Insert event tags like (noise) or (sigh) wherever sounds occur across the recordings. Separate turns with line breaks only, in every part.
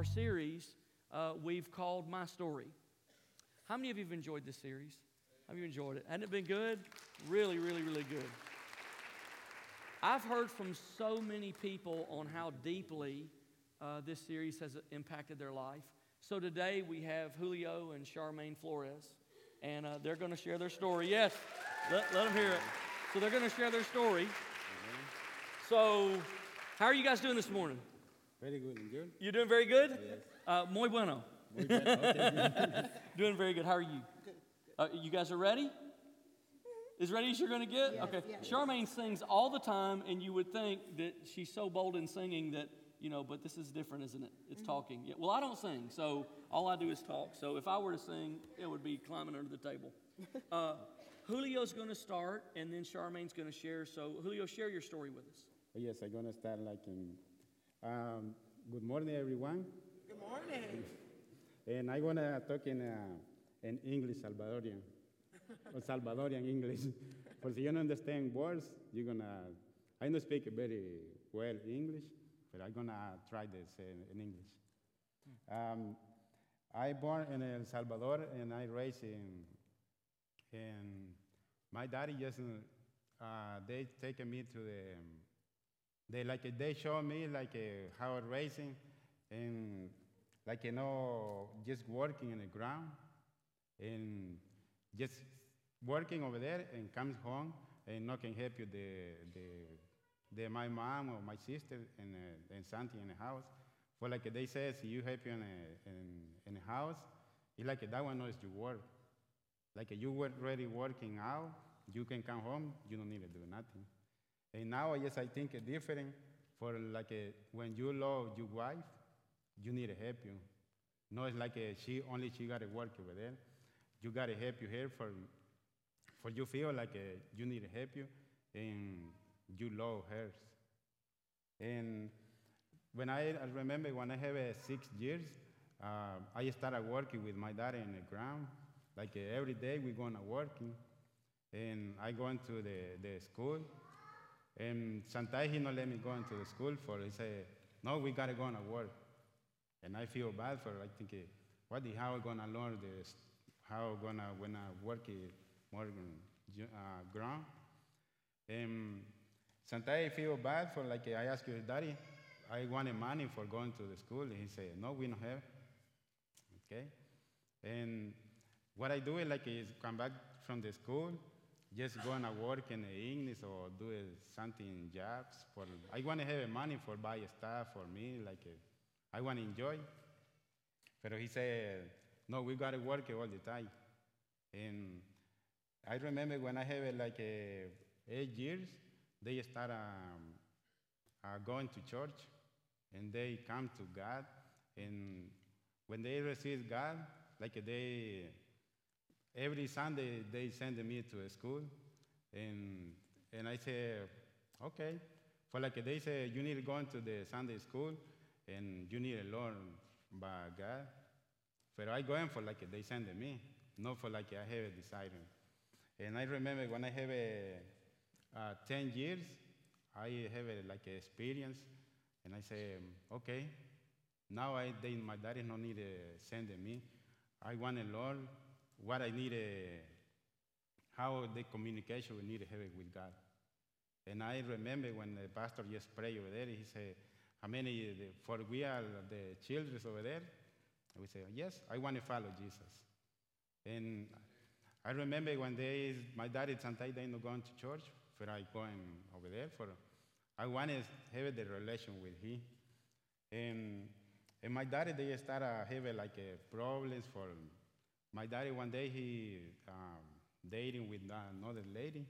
our series uh, we've called My Story. How many of you have enjoyed this series? Have you enjoyed it? Hasn't it been good? Really, really, really good. I've heard from so many people on how deeply uh, this series has impacted their life. So today we have Julio and Charmaine Flores, and uh, they're going to share their story. Yes, let, let them hear it. So they're going to share their story. So, how are you guys doing this morning?
Very good, and you?
You doing very good?
Yes.
Uh, muy bueno.
Muy bien, okay. (laughs)
Doing very good. How are you? Uh, you guys are ready? As ready as you're going to get? okay. Charmaine sings all the time, and you would think that she's so bold in singing that, you know, but this is different, isn't it? It's talking. Yeah. Well, I don't sing, so all I do is talk. So if I were to sing, it would be climbing under the table. (laughs) Uh, Julio's going to start, and then Charmaine's going to share. So, Julio, share your story with us.
Oh, yes, I'm gonna start like in. Um, good morning, everyone.
Good morning.
And I'm gonna talk in uh, in English, Salvadorian, (laughs) or Salvadorian English. For if you don't understand words, you're gonna. I don't speak very well English, but I'm gonna try this in, in English. Um, I born in El Salvador and I raised in. And my daddy just uh, they taken me to the. They like they show me like uh, how raising and like you know just working in the ground and just working over there and comes home and not can help you the the, the my mom or my sister and uh, and something in the house. For like they says you help you in a, in, in the house it's like that one knows your work. Like you were already working out you can come home you don't need to do nothing and now, yes, I think it's different for like a, when you love your wife, you need to help you. No, it's like a, she only she got to work over there. You got to help you here for, for you feel like a, you need to help you, and you love hers. And when I, I remember when I have uh, six years, uh, I started working with my dad in the ground. Like uh, every day we going to working, and I going to the, the school. And sometimes he not let me go into the school for he say, no, we gotta go on to work. And I feel bad for like thinking, what the how I gonna learn this? How I gonna when I work it more uh, ground? And sometimes I feel bad for like I ask your daddy, I wanted money for going to the school. And he said, no, we don't have. Okay. And what I do is like is come back from the school, just going to work in the English or do something jobs for I want to have money for buy stuff for me like uh, I want to enjoy. But he said, no, we got to work all the time. And I remember when I have like uh, eight years, they start um, uh, going to church and they come to God. And when they receive God, like they every Sunday they send me to school, and and I say, okay. For like they say, you need to go into the Sunday school, and you need to learn by God. But I go in for like they send me, not for like I have decided. And I remember when I have a, uh, 10 years, I have a, like an experience, and I say, okay, now I, they, my daddy no need to send me. I want to learn what I need, uh, how the communication we need to have it with God. And I remember when the pastor just prayed over there, he said, how many, for we are the children over there? And we say, yes, I want to follow Jesus. And I remember one day, my dad sometimes they not going to church, but I going over there for, I want to have the relation with him. And, and my daddy, they start having like uh, problems for my daddy one day he um, dating with another lady.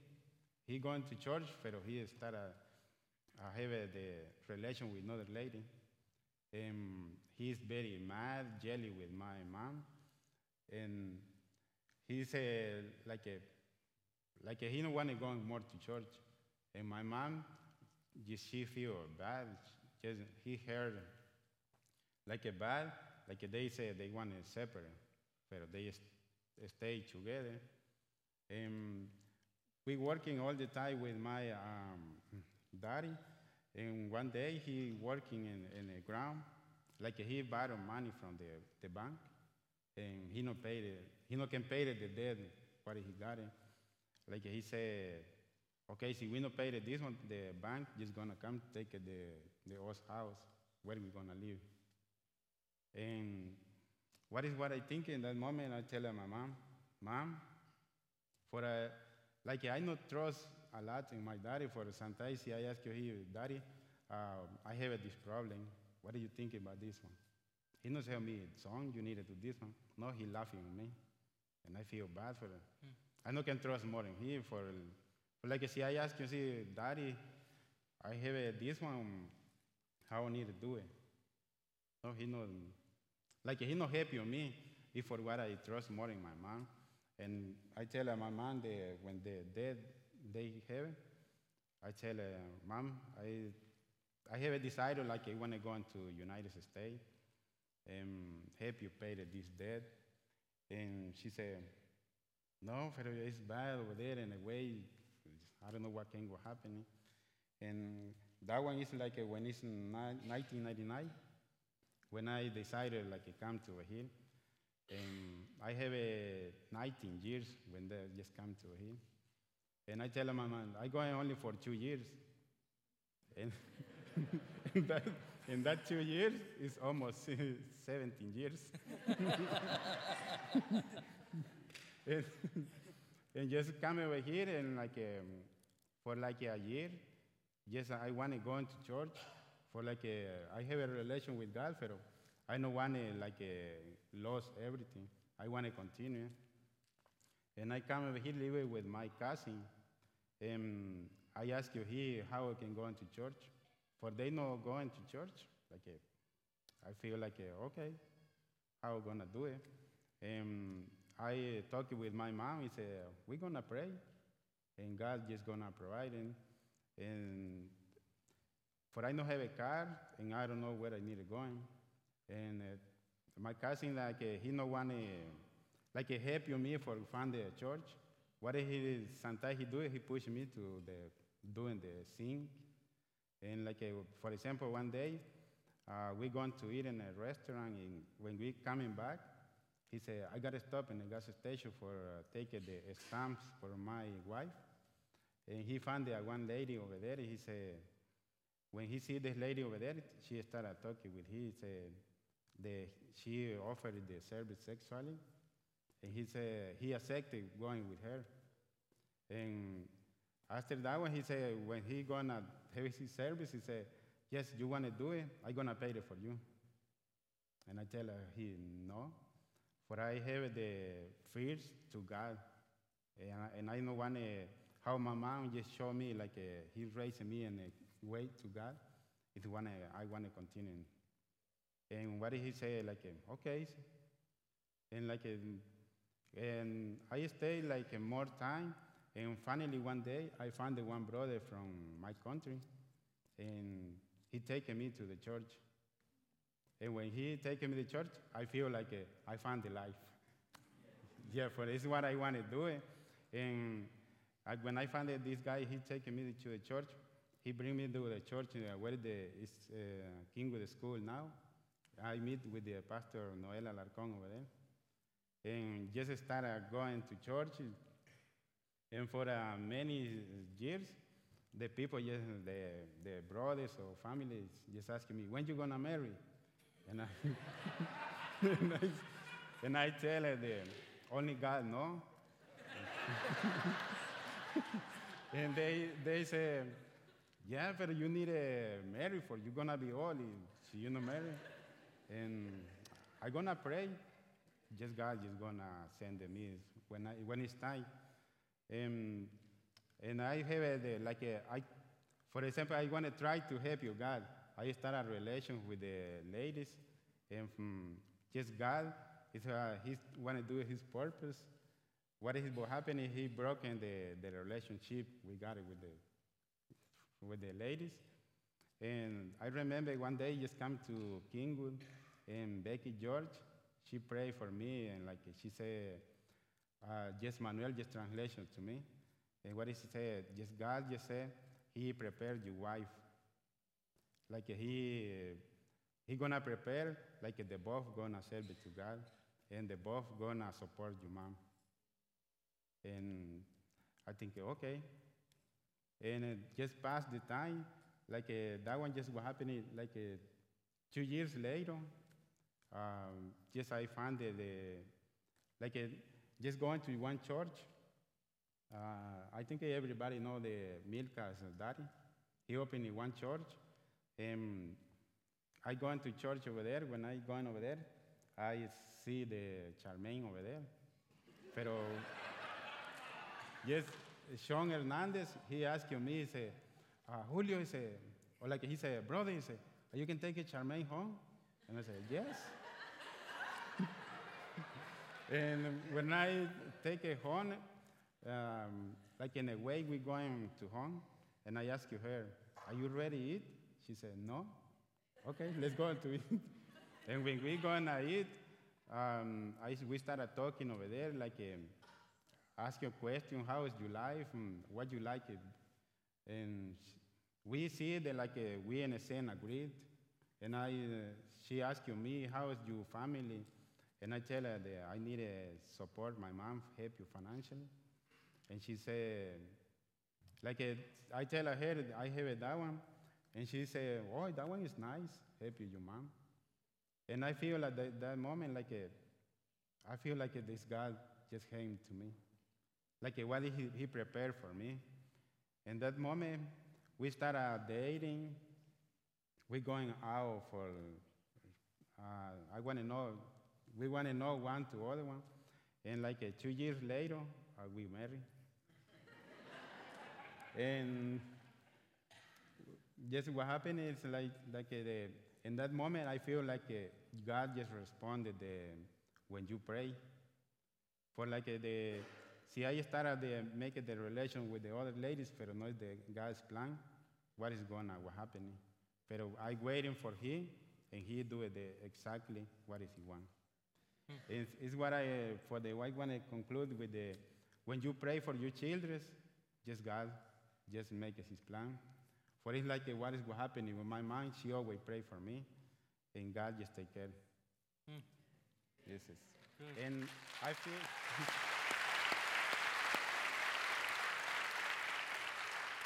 He going to church, but he started uh, have the relation with another lady. And he's very mad, jelly with my mom, and he said like a like a, he don't want to go more to church. And my mom, just she feel bad. Just he heard like a bad, like they say they want to separate but they st- stay together. And we working all the time with my um, daddy. And one day he working in, in the ground, like he borrowed money from the, the bank, and he not paid it. He not can pay it the debt what he got it. Like he said, okay, si we not pay it this one, the bank just gonna come take the the us house where we gonna live. And what is what I think in that moment? I tell my mom, mom, for a like I not trust a lot in my daddy. For sometimes See, I ask you, daddy, uh, I have this problem. What do you think about this one? He not tell me, son, you need to do this one. No, he laughing at me, and I feel bad for it. I no can trust more in him for, for like see, I ask you, see, daddy, I have uh, this one. How I need to do it? No, he not like he not happy on me. If for what I trust more in my mom, and I tell her, my mom that when they dead, they have. I tell her, mom, I I have a decided like I want to go into United States and help you pay this debt. And she said, no, pero it's bad over there in a way. I don't know what can go happening. And that one is like uh, when it's in 1999, when I decided like to come to here. And I have uh, 19 years when they just come to here. And I tell my mom, I go only for two years. And (laughs) in, that, that two years, it's almost (laughs) 17 years. (laughs) and, and just come over here and like um, for like a year, yes, I want to go into church for like a, I have a relation with God, but I don't want to like uh, lose everything. I want to continue. And I come over here live with my cousin. And I ask you here how I can go into church. For they not going to church, like uh, I feel like uh, okay, how we gonna do it? And I uh, talked with my mom. He said we're gonna pray, and God just gonna provide. And, and for I don't have a car, and I don't know where I need to go. And uh, my cousin like uh, he no want to like uh, help you me for find the church. What he sometimes he do he push me to the doing the thing. And like uh, for example, one day uh, we going to eat in a restaurant, and when we coming back, he said I gotta stop in the gas station for uh, take the stamps for my wife. And he found the one lady over there. He said when he see this lady over there, she started talking with him. He said the, she offered the service sexually, and he said he accepted going with her. And after that one, he said when he gonna have his service, he said, "Yes, you wanna do it? I gonna pay it for you." And I tell her, he no, for I have the fears to God, and I, and I don't wanna how my mom just showed me like uh, he raised me in a way to God. It wanna I wanna continue. And what did he say? Like, okay. And like, and I stayed like more time. And finally, one day, I found the one brother from my country, and he taken me to the church. And when he taken me to the church, I feel like I found the life. (laughs) yeah, for this is what I want to do. Eh? And I, when I found this guy, he taken me to the church. He bring me to the church uh, where the is uh, Kingwood School now. I meet with the pastor Noel Alarcón over there, and just started going to church. And for uh, many years, the people, just, the, the brothers or families, just asking me, when you gonna marry? And I, (laughs) and I, tell them, only God know. (laughs) and they, they say, yeah, but you need a marry for you're gonna be old if you not marry. And I'm gonna pray. Just God is gonna send me when I, when it's time. Um, and I have a, the, like a, I, for example, I want to try to help you, God. I start a relation with the ladies, and from just God, is uh, He want to do His purpose. What is happening? He broken the, the relationship we got it with the with the ladies, and I remember one day just come to Kingwood, and Becky George, she prayed for me, and like she said, uh, just Manuel just translation to me. And what he said, just God just said, He prepared your wife. Like he he gonna prepare like the both gonna serve to God, and the both gonna support your mom. And I think okay, and it just passed the time. Like uh, that one just what happened like uh, two years later. Um, just I found the, the like uh, just going to one church. Uh, I think everybody know the Milka's daddy. He opened one church, and I go into church over there. When I going over there, I see the Charmaine over there. Pero (laughs) yes, Sean Hernandez, he asked me, he said, uh, Julio, he said, or like he said, brother, he said, you can take Charmaine home? And I said, yes. (laughs) and when I take it home, um, like in a way we going to home, and I asked her, are you ready to eat? She said, no. Okay, (laughs) let's go to eat. and when we going to eat, um, I, we started talking over there, like um, ask a question, how is your life, and what you like it. And we see that like uh, we in a sense agreed. And I, uh, she asked me, how is your family? And I tell her that I need uh, support my mom, help you financially. And she said, like uh, I tell her, I have that one. And she said, oh, that one is nice, help you, your mom. And I feel like that, that moment, like a, I feel like this God just came to me. Like what he, he prepared for me. In that moment, we started dating. We're going out for, uh, I want to know, we want to know one to other one. And like uh, two years later, uh, we married. (laughs) and just what happened is like, like uh, the, in that moment, I feel like uh, God just responded uh, when you pray. For like uh, the, see, I started the, making the relation with the other ladies, but not the God's plan. What is going on, what happening? But I waiting for him, and he do it the, exactly what is he want. It's, it's what I, uh, for the, I want to conclude with the, when you pray for your children, just God, just make his plan. For it's like uh, what is happening with my mind, she always pray for me, and God just take care.
Hmm.
This is,
Good.
and I feel. (laughs)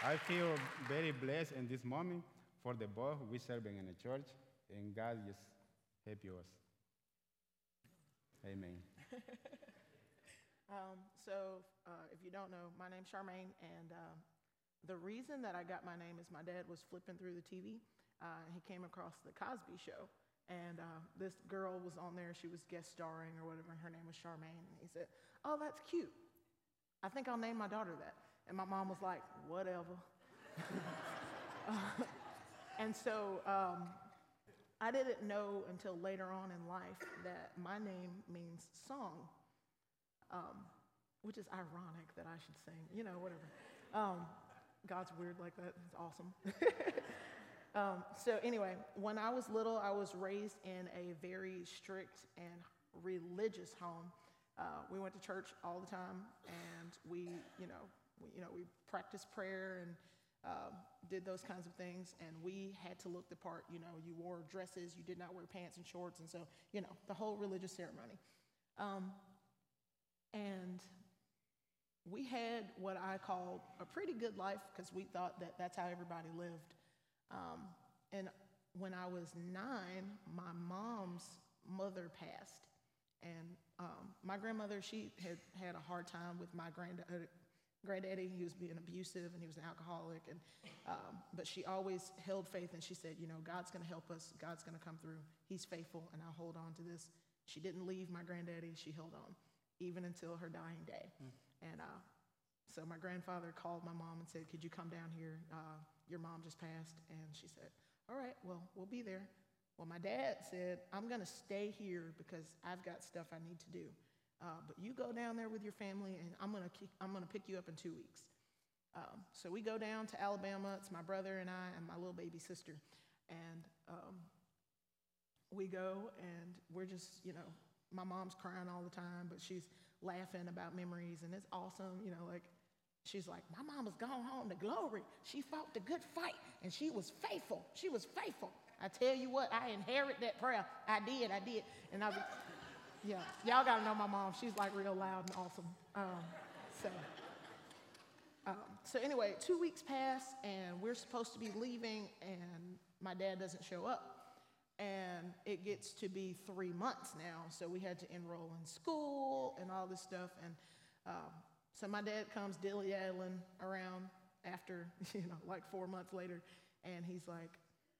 I feel very blessed in this moment for the both we serving in the church, and God just help us. Amen. (laughs)
Um, so, uh, if you don't know, my name's Charmaine, and um, the reason that I got my name is my dad was flipping through the TV. Uh, he came across the Cosby Show, and uh, this girl was on there. She was guest starring or whatever, and her name was Charmaine. And he said, "Oh, that's cute. I think I'll name my daughter that." And my mom was like, "Whatever." (laughs) Uh, and so um, I didn't know until later on in life that my name means song, um, which is ironic that I should sing, you know, whatever. Um, God's weird like that. It's awesome. (laughs) um, so, anyway, when I was little, I was raised in a very strict and religious home. Uh, we went to church all the time, and we, you know, you know, we practiced prayer and um, did those kinds of things, and we had to look the part. You know, you wore dresses, you did not wear pants and shorts, and so, you know, the whole religious ceremony. Um, and we had what I called a pretty good life because we thought that that's how everybody lived. Um, and when I was nine, my mom's mother passed. And um, my grandmother, she had had a hard time with my granddad, granddaddy. He was being abusive and he was an alcoholic. And, um, but she always held faith and she said, you know, God's going to help us. God's going to come through. He's faithful and I'll hold on to this. She didn't leave my granddaddy. She held on even until her dying day. Mm. And uh, so my grandfather called my mom and said, Could you come down here? Uh, your mom just passed. And she said, All right, well, we'll be there. Well, my dad said, I'm going to stay here because I've got stuff I need to do. Uh, but you go down there with your family, and I'm going to I'm to pick you up in two weeks. Um, so we go down to Alabama. It's my brother and I and my little baby sister, and um, we go and we're just you know my mom's crying all the time, but she's laughing about memories, and it's awesome. You know, like she's like, my mama's gone home to glory. She fought the good fight, and she was faithful. She was faithful. I tell you what, I inherit that prayer. I did, I did. And I was, yeah, y'all gotta know my mom. She's like real loud and awesome. Um, so, um, so anyway, two weeks pass and we're supposed to be leaving and my dad doesn't show up. And it gets to be three months now, so we had to enroll in school and all this stuff. And um, so my dad comes dilly daddling around after, (laughs) you know, like four months later, and he's like,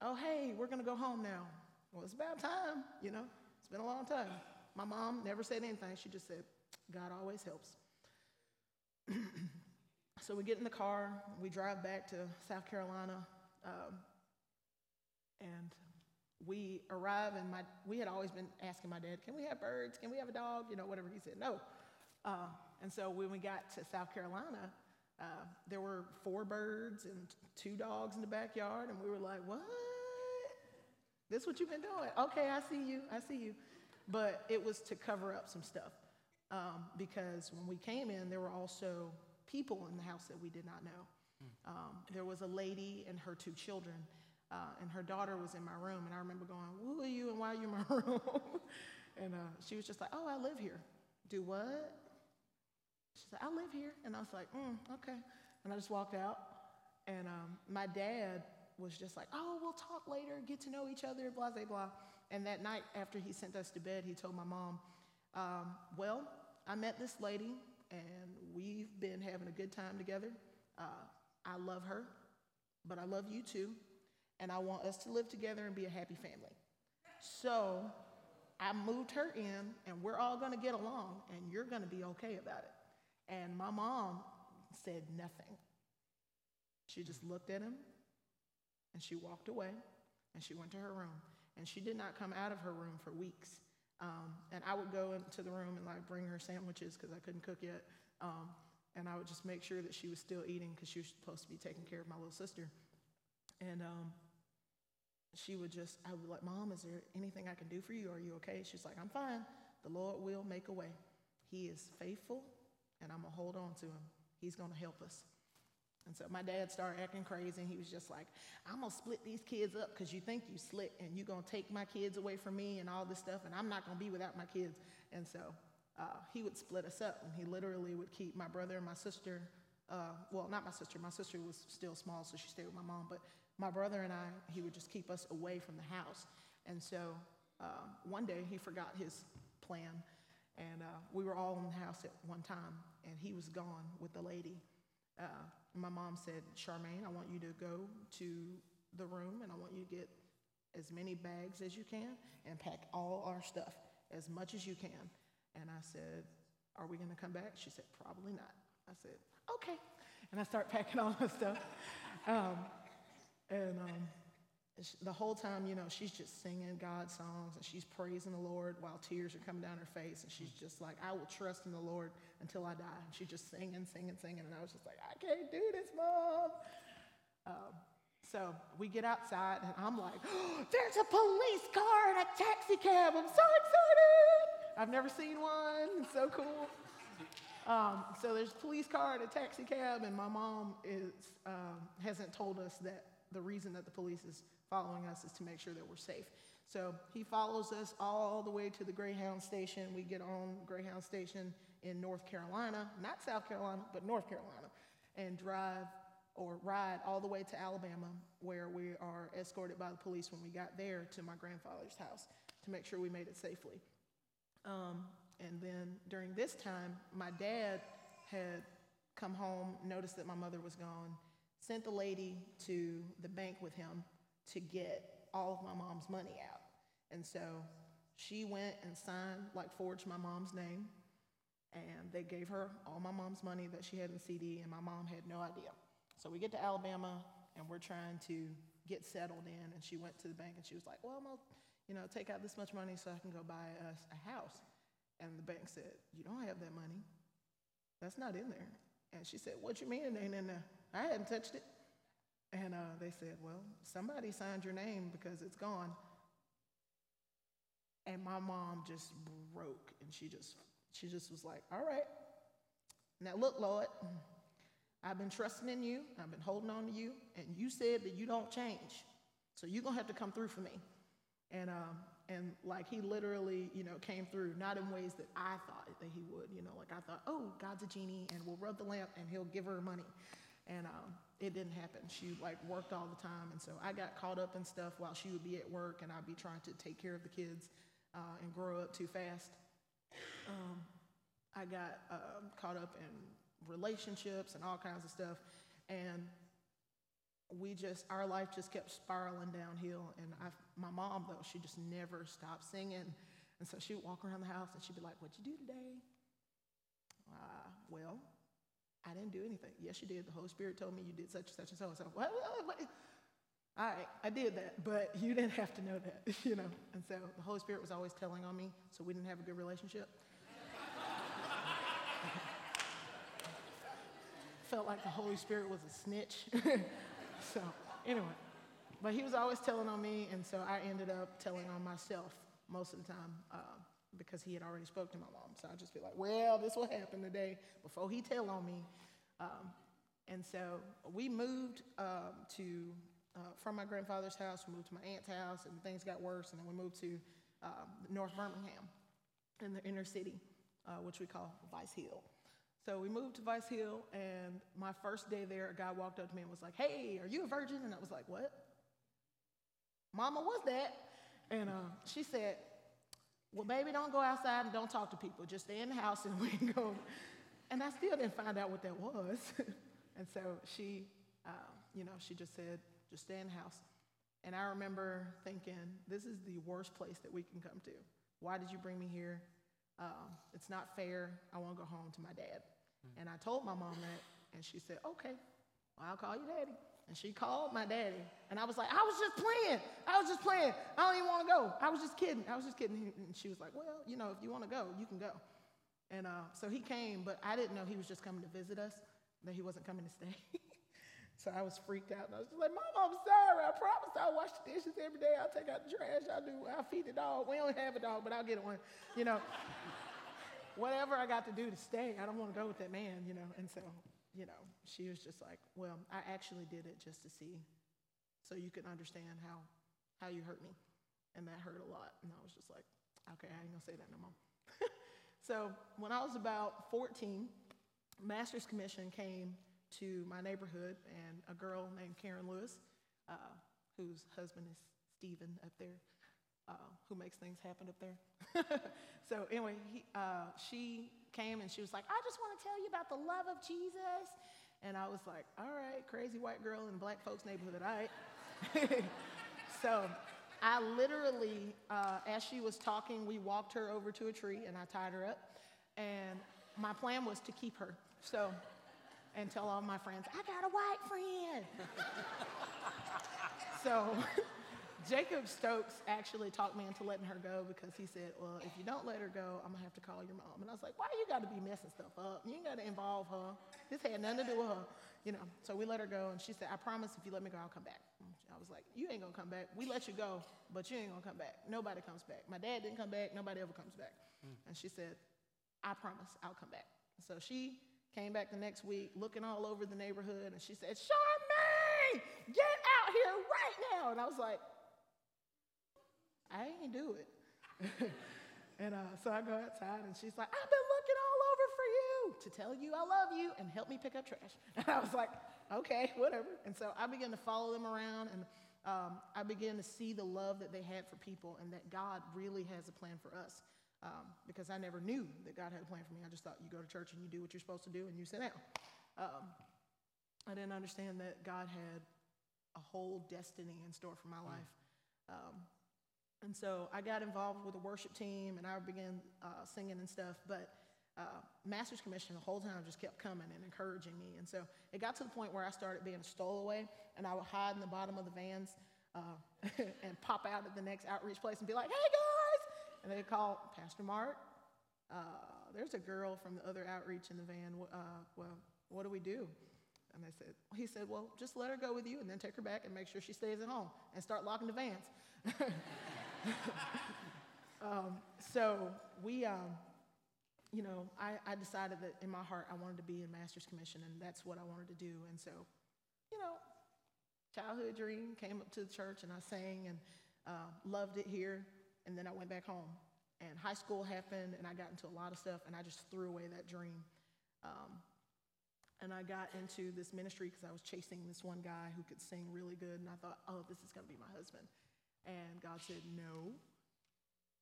"Oh, hey, we're gonna go home now." Well, it's about time, you know. It's been a long time. My mom never said anything. She just said, "God always helps." (clears throat) so we get in the car, we drive back to South Carolina, um, and we arrive and my we had always been asking my dad can we have birds? Can we have a dog? You know whatever he said. No. Uh, and so when we got to south carolina uh, there were four birds and two dogs in the backyard and we were like what? This what you've been doing? Okay i see you. I see you but it was to cover up some stuff um, because when we came in there were also people in the house that we did not know um, there was a lady and her two children uh, and her daughter was in my room, and I remember going, "Who are you, and why are you in my (laughs) room?" and uh, she was just like, "Oh, I live here." Do what? She said, "I live here," and I was like, mm, "Okay." And I just walked out, and um, my dad was just like, "Oh, we'll talk later, get to know each other, blah blah blah." And that night, after he sent us to bed, he told my mom, um, "Well, I met this lady, and we've been having a good time together. Uh, I love her, but I love you too." and I want us to live together and be a happy family. So I moved her in, and we're all gonna get along, and you're gonna be okay about it. And my mom said nothing. She just looked at him, and she walked away, and she went to her room. And she did not come out of her room for weeks. Um, and I would go into the room and like bring her sandwiches because I couldn't cook yet. Um, and I would just make sure that she was still eating because she was supposed to be taking care of my little sister. And um, she would just, I would like, Mom, is there anything I can do for you? Are you okay? She's like, I'm fine. The Lord will make a way. He is faithful, and I'm going to hold on to him. He's going to help us. And so my dad started acting crazy, and he was just like, I'm to split these kids up because you think you slick, and you're to take my kids away from me and all this stuff, and I'm not to be without my kids. And so uh, he would split us up, and he literally would keep my brother and my sister. Uh, well, not my sister. My sister was still small, so she stayed with my mom. But my brother and I, he would just keep us away from the house. And so uh, one day he forgot his plan, and uh, we were all in the house at one time, and he was gone with the lady. My mom said, Charmaine, I want you to go to the room, and I want you to get as many bags as you can and pack all our stuff as much as you can. And I said, Are we going to come back? She said, Probably not. I said, Okay. And I start packing all my stuff. Um, and um, the whole time, you know, she's just singing God's songs and she's praising the Lord while tears are coming down her face. And she's just like, I will trust in the Lord until I die. And she's just singing, singing, singing. And I was just like, I can't do this, Mom. Um, so we get outside and I'm like, oh, (gasps) there's a police car and a taxi cab. I'm so excited. I've never seen one. It's so cool. Um, so there's a police car and a taxi cab, and my mom is, um, hasn't told us that the reason that the police is following us is to make sure that we're safe. So he follows us all the way to the Greyhound station. We get on Greyhound station in North Carolina, not South Carolina, but North Carolina, and drive or ride all the way to Alabama, where we are escorted by the police when we got there to my grandfather's house to make sure we made it safely. Um, and then during this time, my dad had come home, noticed that my mother was gone, sent the lady to the bank with him to get all of my mom's money out. And so she went and signed, like forged my mom's name, and they gave her all my mom's money that she had in CD, and my mom had no idea. So we get to Alabama, and we're trying to get settled in, and she went to the bank, and she was like, well, I'm gonna, you know, take out this much money so I can go buy us a house. And the bank said, you don't have that money. That's not in there. And she said, what you mean it ain't in there? I hadn't touched it. Uh, they said, Well, somebody signed your name because it's gone. And my mom just broke and she just she just was like, All right. Now look, Lord, I've been trusting in you, I've been holding on to you, and you said that you don't change. So you're gonna have to come through for me. And, um, and like he literally, you know, came through, not in ways that I thought that he would, you know, like I thought, oh, God's a genie and we'll rub the lamp and he'll give her money. And um, it didn't happen. She like worked all the time. And so I got caught up in stuff while she would be at work and I'd be trying to take care of the kids uh, and grow up too fast. Um, I got um, caught up in relationships and all kinds of stuff. And we just, our life just kept spiraling downhill. And I, my mom, though, she just never stopped singing. And so she would walk around the house and she'd be like, What'd you do today? Uh, well, I didn't do anything. Yes, you did. The Holy Spirit told me you did such and such and so and so. What, what? All right, I did that, but you didn't have to know that, (laughs) you know. And so the Holy Spirit was always telling on me, so we didn't have a good relationship. (laughs) Felt like the Holy Spirit was a snitch. (laughs) so, anyway, but he was always telling on me, and so I ended up telling on myself most of the time uh, because he had already spoke to my mom. So I'd just be like, well, this will happen today before he tell on me. Um, and so we moved um, to, uh, from my grandfather's house, we moved to my aunt's house, and things got worse, and then we moved to um, North Birmingham in the inner city, uh, which we call Vice Hill. So we moved to Vice Hill, and my first day there, a guy walked up to me and was like, Hey, are you a virgin? And I was like, What? Mama, what's that? And uh, she said, Well, baby, don't go outside and don't talk to people. Just stay in the house and (laughs) we can go. And I still didn't find out what that was. (laughs) and so she, uh, you know, she just said, Just stay in the house. And I remember thinking, This is the worst place that we can come to. Why did you bring me here? Um, it's not fair. I want to go home to my dad. And I told my mom that, and she said, okay, well, I'll call you daddy. And she called my daddy, and I was like, I was just playing. I was just playing. I don't even want to go. I was just kidding. I was just kidding. And she was like, well, you know, if you want to go, you can go. And uh, so he came, but I didn't know he was just coming to visit us, that he wasn't coming to stay. (laughs) so I was freaked out, and I was just like, Mom, I'm sorry. I promise I'll wash the dishes every day. I'll take out the trash. I'll do. I'll feed the dog. We don't have a dog, but I'll get one. You know (laughs) whatever I got to do to stay, I don't want to go with that man, you know. And so, you know, she was just like, well, I actually did it just to see, so you can understand how, how you hurt me. And that hurt a lot. And I was just like, okay, I ain't gonna say that no more. (laughs) so when I was about 14, Master's Commission came to my neighborhood, and a girl named Karen Lewis, uh, whose husband is Stephen up there, uh, who makes things happen up there. (laughs) so anyway, he, uh, she came and she was like, I just want to tell you about the love of Jesus. And I was like, all right, crazy white girl in black folks' neighborhood, all right. (laughs) so I literally, uh, as she was talking, we walked her over to a tree and I tied her up. And my plan was to keep her. So, and tell all my friends, I got a white friend. (laughs) so (laughs) Jacob Stokes actually talked me into letting her go because he said, Well, if you don't let her go, I'm gonna have to call your mom. And I was like, Why you gotta be messing stuff up? You ain't gotta involve her. This had nothing to do with her. You know, so we let her go and she said, I promise if you let me go, I'll come back. I was like, You ain't gonna come back. We let you go, but you ain't gonna come back. Nobody comes back. My dad didn't come back, nobody ever comes back. Mm. And she said, I promise I'll come back. So she came back the next week looking all over the neighborhood and she said, Charmaine, get out here right now. And I was like, I ain't do it. (laughs) and uh, so I go outside, and she's like, I've been looking all over for you to tell you I love you and help me pick up trash. (laughs) And I was like, okay, whatever. And so I began to follow them around, and um, I began to see the love that they had for people and that God really has a plan for us. Um, because I never knew that God had a plan for me. I just thought you go to church and you do what you're supposed to do and you sit down. Um, I didn't understand that God had a whole destiny in store for my mm. life. Um, and so I got involved with the worship team and I began uh, singing and stuff. But uh, Master's Commission the whole time just kept coming and encouraging me. And so it got to the point where I started being a stowaway and I would hide in the bottom of the vans uh, (laughs) and pop out at the next outreach place and be like, hey guys! And they'd call Pastor Mark. Uh, there's a girl from the other outreach in the van. Uh, well, what do we do? And they said, he said, well, just let her go with you and then take her back and make sure she stays at home and start locking the vans. (laughs) (laughs) um, so we, um, you know, I, I, decided that in my heart I wanted to be in Master's Commission, and that's what I wanted to do. And so, you know, childhood dream. Came up to the church and I sang and uh, loved it here. And then I went back home. And high school happened and I got into a lot of stuff and I just threw away that dream. Um, and I got into this ministry because I was chasing this one guy who could sing really good. And I thought, oh, this is going to be my husband. And God said, no.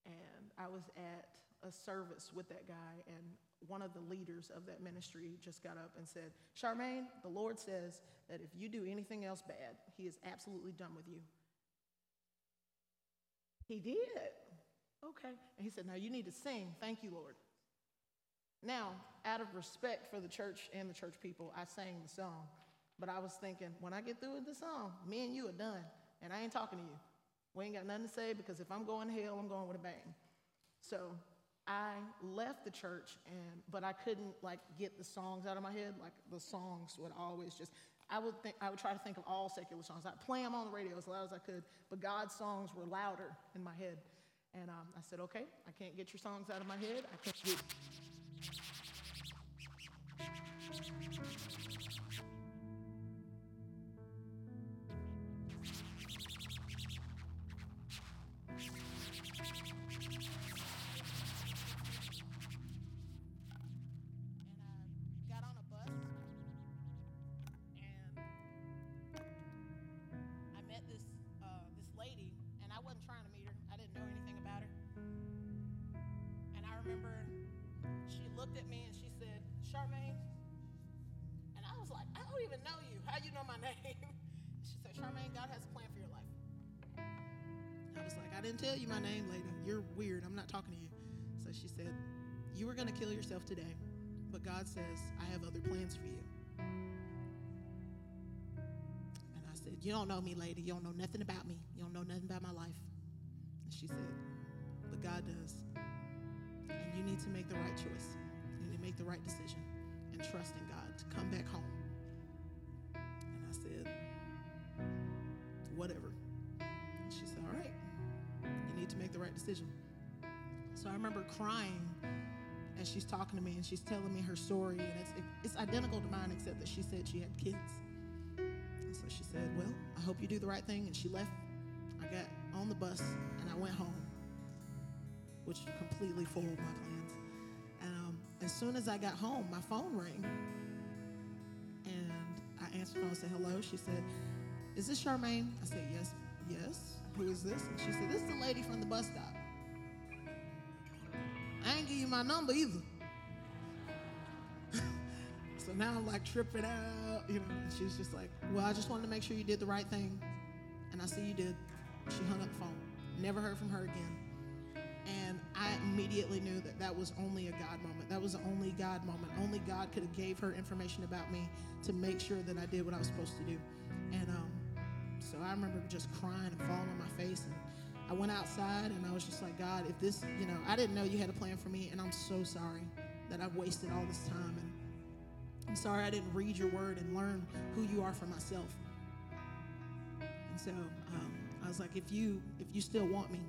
And I was at a service with that guy, and one of the leaders of that ministry just got up and said, Charmaine, the Lord says that if you do anything else bad, He is absolutely done with you. He did. Okay. And he said, Now you need to sing. Thank you, Lord. Now, out of respect for the church and the church people, I sang the song. But I was thinking, when I get through with the song, me and you are done, and I ain't talking to you. We ain't got nothing to say because if I'm going to hell, I'm going with a bang. So I left the church, and but I couldn't like get the songs out of my head. Like the songs would always just. I would think I would try to think of all secular songs. I'd play them on the radio as loud as I could, but God's songs were louder in my head. And um, I said, okay, I can't get your songs out of my head. I can't get. Charmaine. And I was like, I don't even know you. How do you know my (laughs) name? She said, Charmaine, God has a plan for your life. I was like, I didn't tell you my name, lady. You're weird. I'm not talking to you. So she said, You were going to kill yourself today, but God says, I have other plans for you. And I said, You don't know me, lady. You don't know nothing about me. You don't know nothing about my life. And she said, But God does. And you need to make the right choice. Make the right decision and trust in God to come back home. And I said, Whatever. And she said, All right, you need to make the right decision. So I remember crying as she's talking to me and she's telling me her story, and it's, it's identical to mine, except that she said she had kids. And so she said, Well, I hope you do the right thing. And she left. I got on the bus and I went home, which completely foiled my plans. As soon as I got home, my phone rang. And I answered the phone and said, Hello. She said, Is this Charmaine? I said, Yes. Yes. Who is this? And she said, This is the lady from the bus stop. I ain't give you my number either. (laughs) so now I'm like tripping out, you know. And she's just like, Well, I just wanted to make sure you did the right thing. And I see you did. She hung up the phone. Never heard from her again. Immediately knew that that was only a God moment. That was the only God moment. Only God could have gave her information about me to make sure that I did what I was supposed to do. And um, so I remember just crying and falling on my face. And I went outside and I was just like, God, if this, you know, I didn't know you had a plan for me, and I'm so sorry that I've wasted all this time. And I'm sorry I didn't read your word and learn who you are for myself. And so um, I was like, if you if you still want me,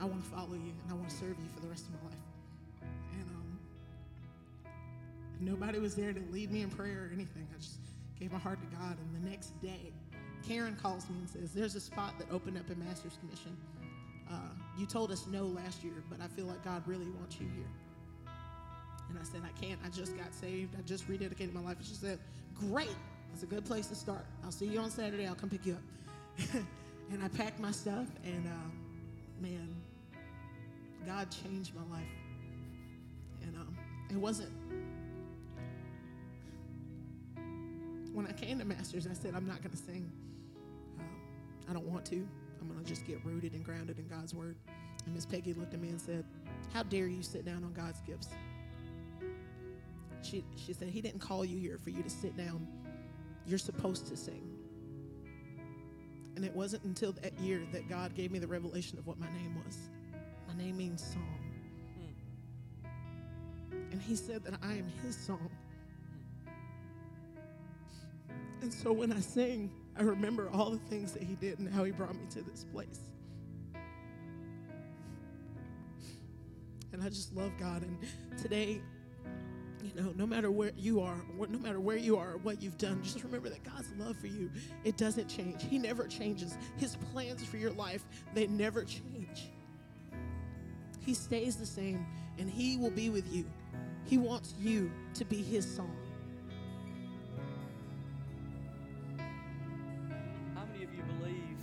I want to follow you and I want to serve you for the rest of my life. And um, nobody was there to lead me in prayer or anything. I just gave my heart to God. And the next day, Karen calls me and says, There's a spot that opened up in Master's Commission. Uh, you told us no last year, but I feel like God really wants you here. And I said, I can't. I just got saved. I just rededicated my life. And she said, Great. That's a good place to start. I'll see you on Saturday. I'll come pick you up. (laughs) and I packed my stuff, and uh, man, God changed my life. And um, it wasn't. When I came to Masters, I said, I'm not going to sing. Um, I don't want to. I'm going to just get rooted and grounded in God's word. And Miss Peggy looked at me and said, How dare you sit down on God's gifts? She, she said, He didn't call you here for you to sit down. You're supposed to sing. And it wasn't until that year that God gave me the revelation of what my name was. My name means song. Mm. And he said that I am his song. Mm. And so when I sing, I remember all the things that he did and how he brought me to this place. And I just love God. And today,
you know, no matter where you are, no matter where you are, what you've done, just remember that God's love for you, it doesn't change. He never changes. His plans for your life, they never change. He stays the same and He will be with you. He wants you to be His song.
How many of you believe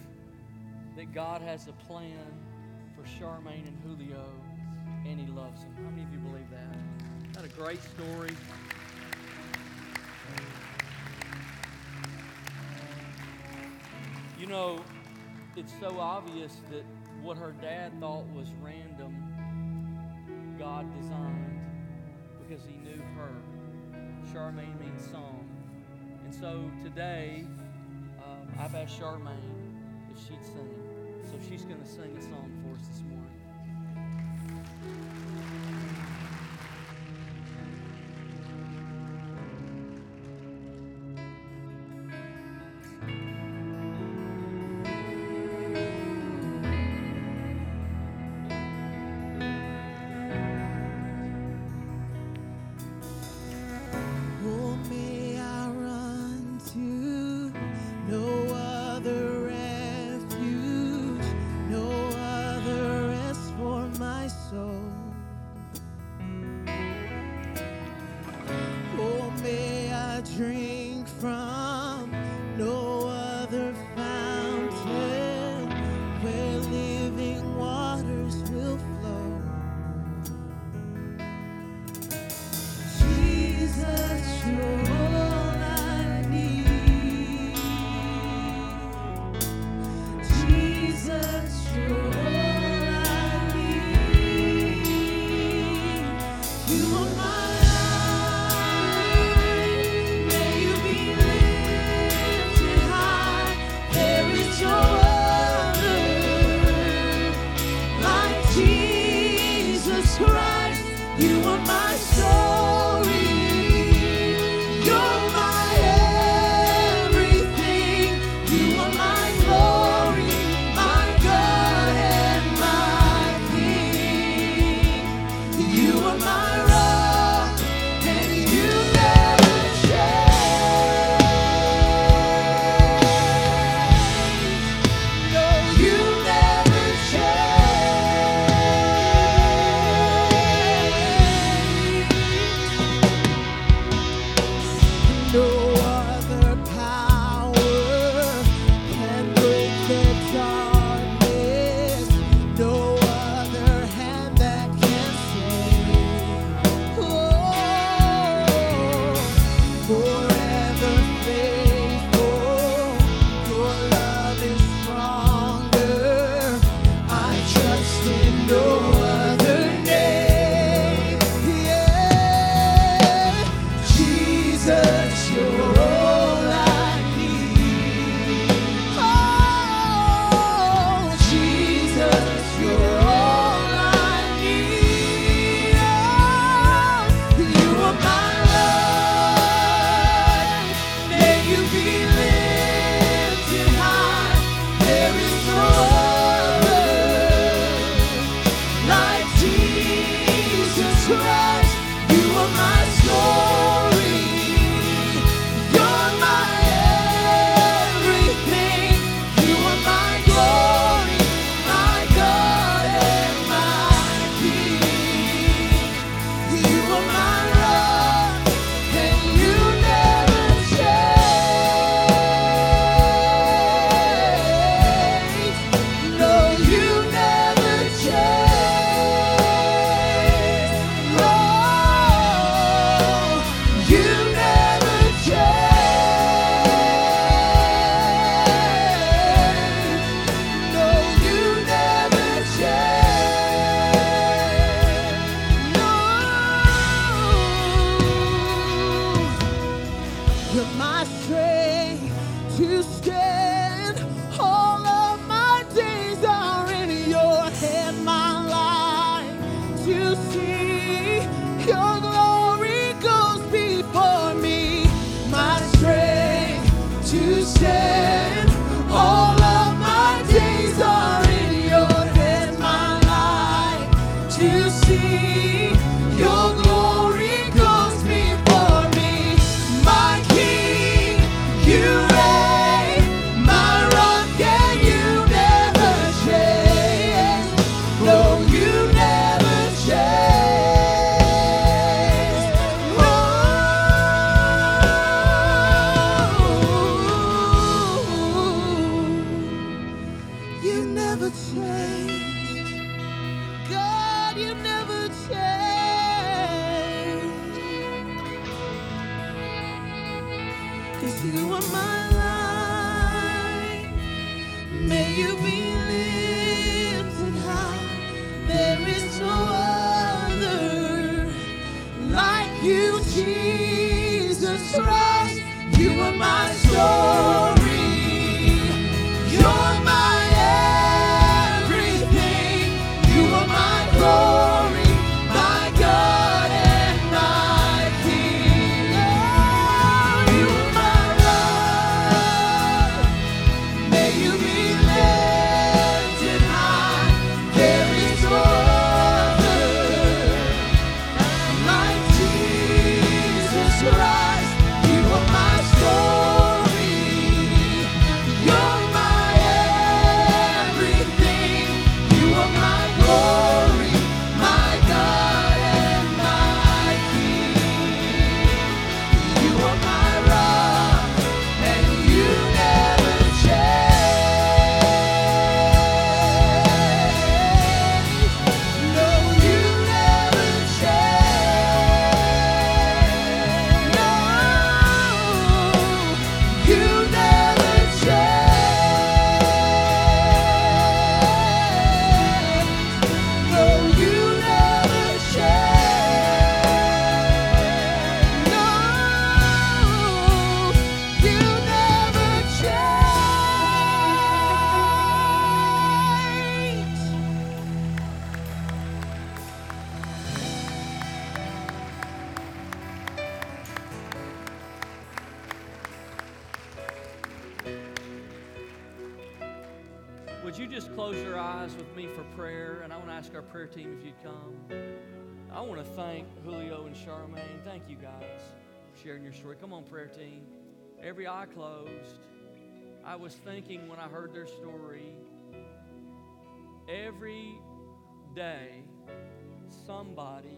that God has a plan for Charmaine and Julio and He loves them? How many of you believe that? Not a great story. You know, it's so obvious that what her dad thought was random God designed because He knew her. Charmaine means song. And so today, um, I've asked Charmaine if she'd sing. So she's going to sing a song for us this morning.
you. You are my
prayer team if you'd come. I want to thank Julio and Charmaine. Thank you guys for sharing your story. Come on, prayer team. Every eye closed. I was thinking when I heard their story, every day somebody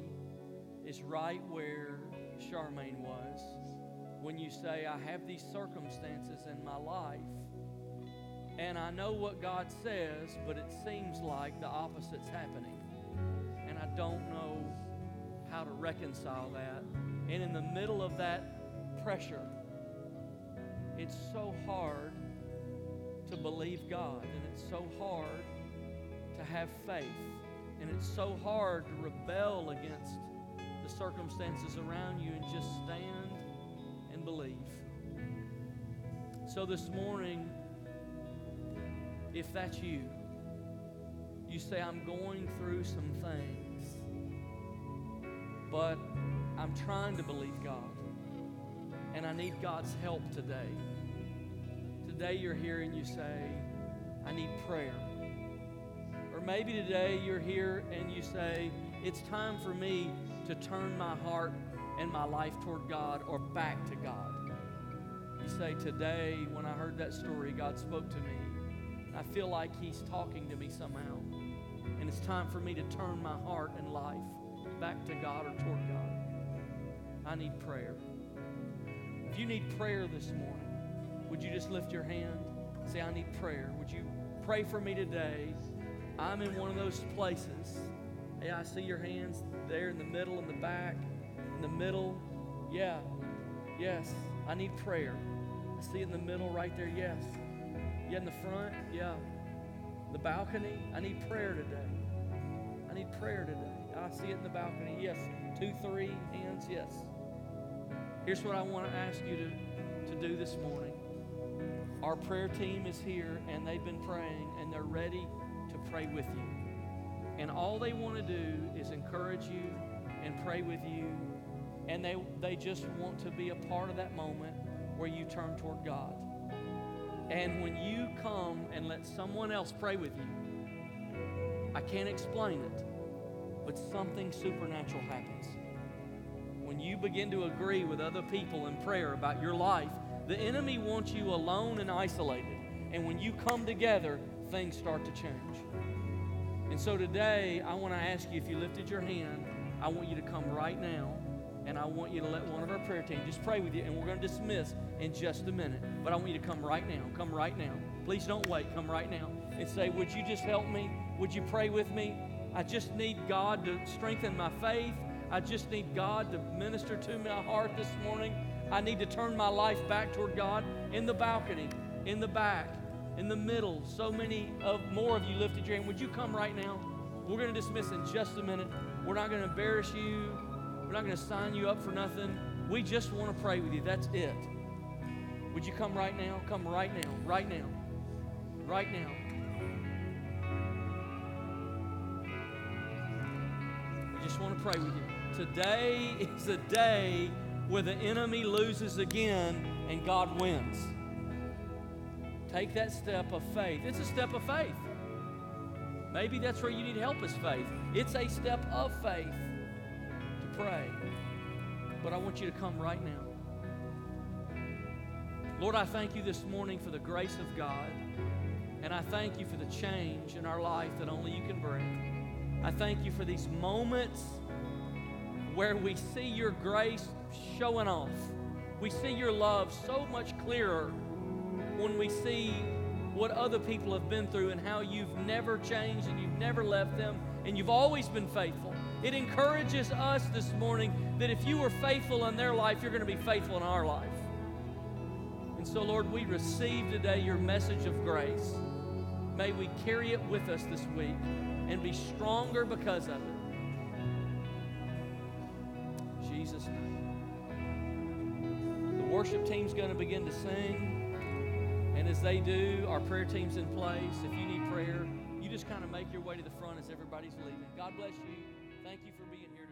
is right where Charmaine was when you say, I have these circumstances in my life. And I know what God says, but it seems like the opposite's happening. I don't know how to reconcile that. And in the middle of that pressure, it's so hard to believe God, and it's so hard to have faith, and it's so hard to rebel against the circumstances around you and just stand and believe. So this morning, if that's you, you say, I'm going through some things, but I'm trying to believe God, and I need God's help today. Today you're here and you say, I need prayer. Or maybe today you're here and you say, It's time for me to turn my heart and my life toward God or back to God. You say, Today, when I heard that story, God spoke to me. I feel like He's talking to me somehow. And it's time for me to turn my heart and life back to God or toward God. I need prayer. If you need prayer this morning, would you just lift your hand? Say, I need prayer. Would you pray for me today? I'm in one of those places. Hey, I see your hands there in the middle, in the back, in the middle. Yeah. Yes. I need prayer. I see in the middle right there. Yes. Yeah, in the front. Yeah. The balcony. I need prayer today. I need prayer today. I see it in the balcony. Yes. Two, three hands. Yes. Here's what I want to ask you to, to do this morning. Our prayer team is here and they've been praying and they're ready to pray with you. And all they want to do is encourage you and pray with you. And they, they just want to be a part of that moment where you turn toward God. And when you come and let someone else pray with you, I can't explain it, but something supernatural happens. When you begin to agree with other people in prayer about your life, the enemy wants you alone and isolated. And when you come together, things start to change. And so today, I want to ask you if you lifted your hand, I want you to come right now and I want you to let one of our prayer team just pray with you, and we're going to dismiss in just a minute. But I want you to come right now. Come right now. Please don't wait. Come right now and say, Would you just help me? Would you pray with me? I just need God to strengthen my faith. I just need God to minister to my heart this morning. I need to turn my life back toward God in the balcony, in the back, in the middle. So many of more of you lifted your hand. Would you come right now? We're going to dismiss in just a minute. We're not going to embarrass you. We're not going to sign you up for nothing. We just want to pray with you. That's it. Would you come right now? Come right now. Right now. Right now. Just want to pray with you. Today is a day where the enemy loses again and God wins. Take that step of faith. It's a step of faith. Maybe that's where you need help is faith. It's a step of faith to pray. But I want you to come right now. Lord, I thank you this morning for the grace of God. And I thank you for the change in our life that only you can bring. I thank you for these moments where we see your grace showing off. We see your love so much clearer when we see what other people have been through and how you've never changed and you've never left them and you've always been faithful. It encourages us this morning that if you were faithful in their life, you're going to be faithful in our life. And so, Lord, we receive today your message of grace. May we carry it with us this week and be stronger because of it. Jesus' name. The worship team's going to begin to sing. And as they do, our prayer team's in place. If you need prayer, you just kind of make your way to the front as everybody's leaving. God bless you. Thank you for being here.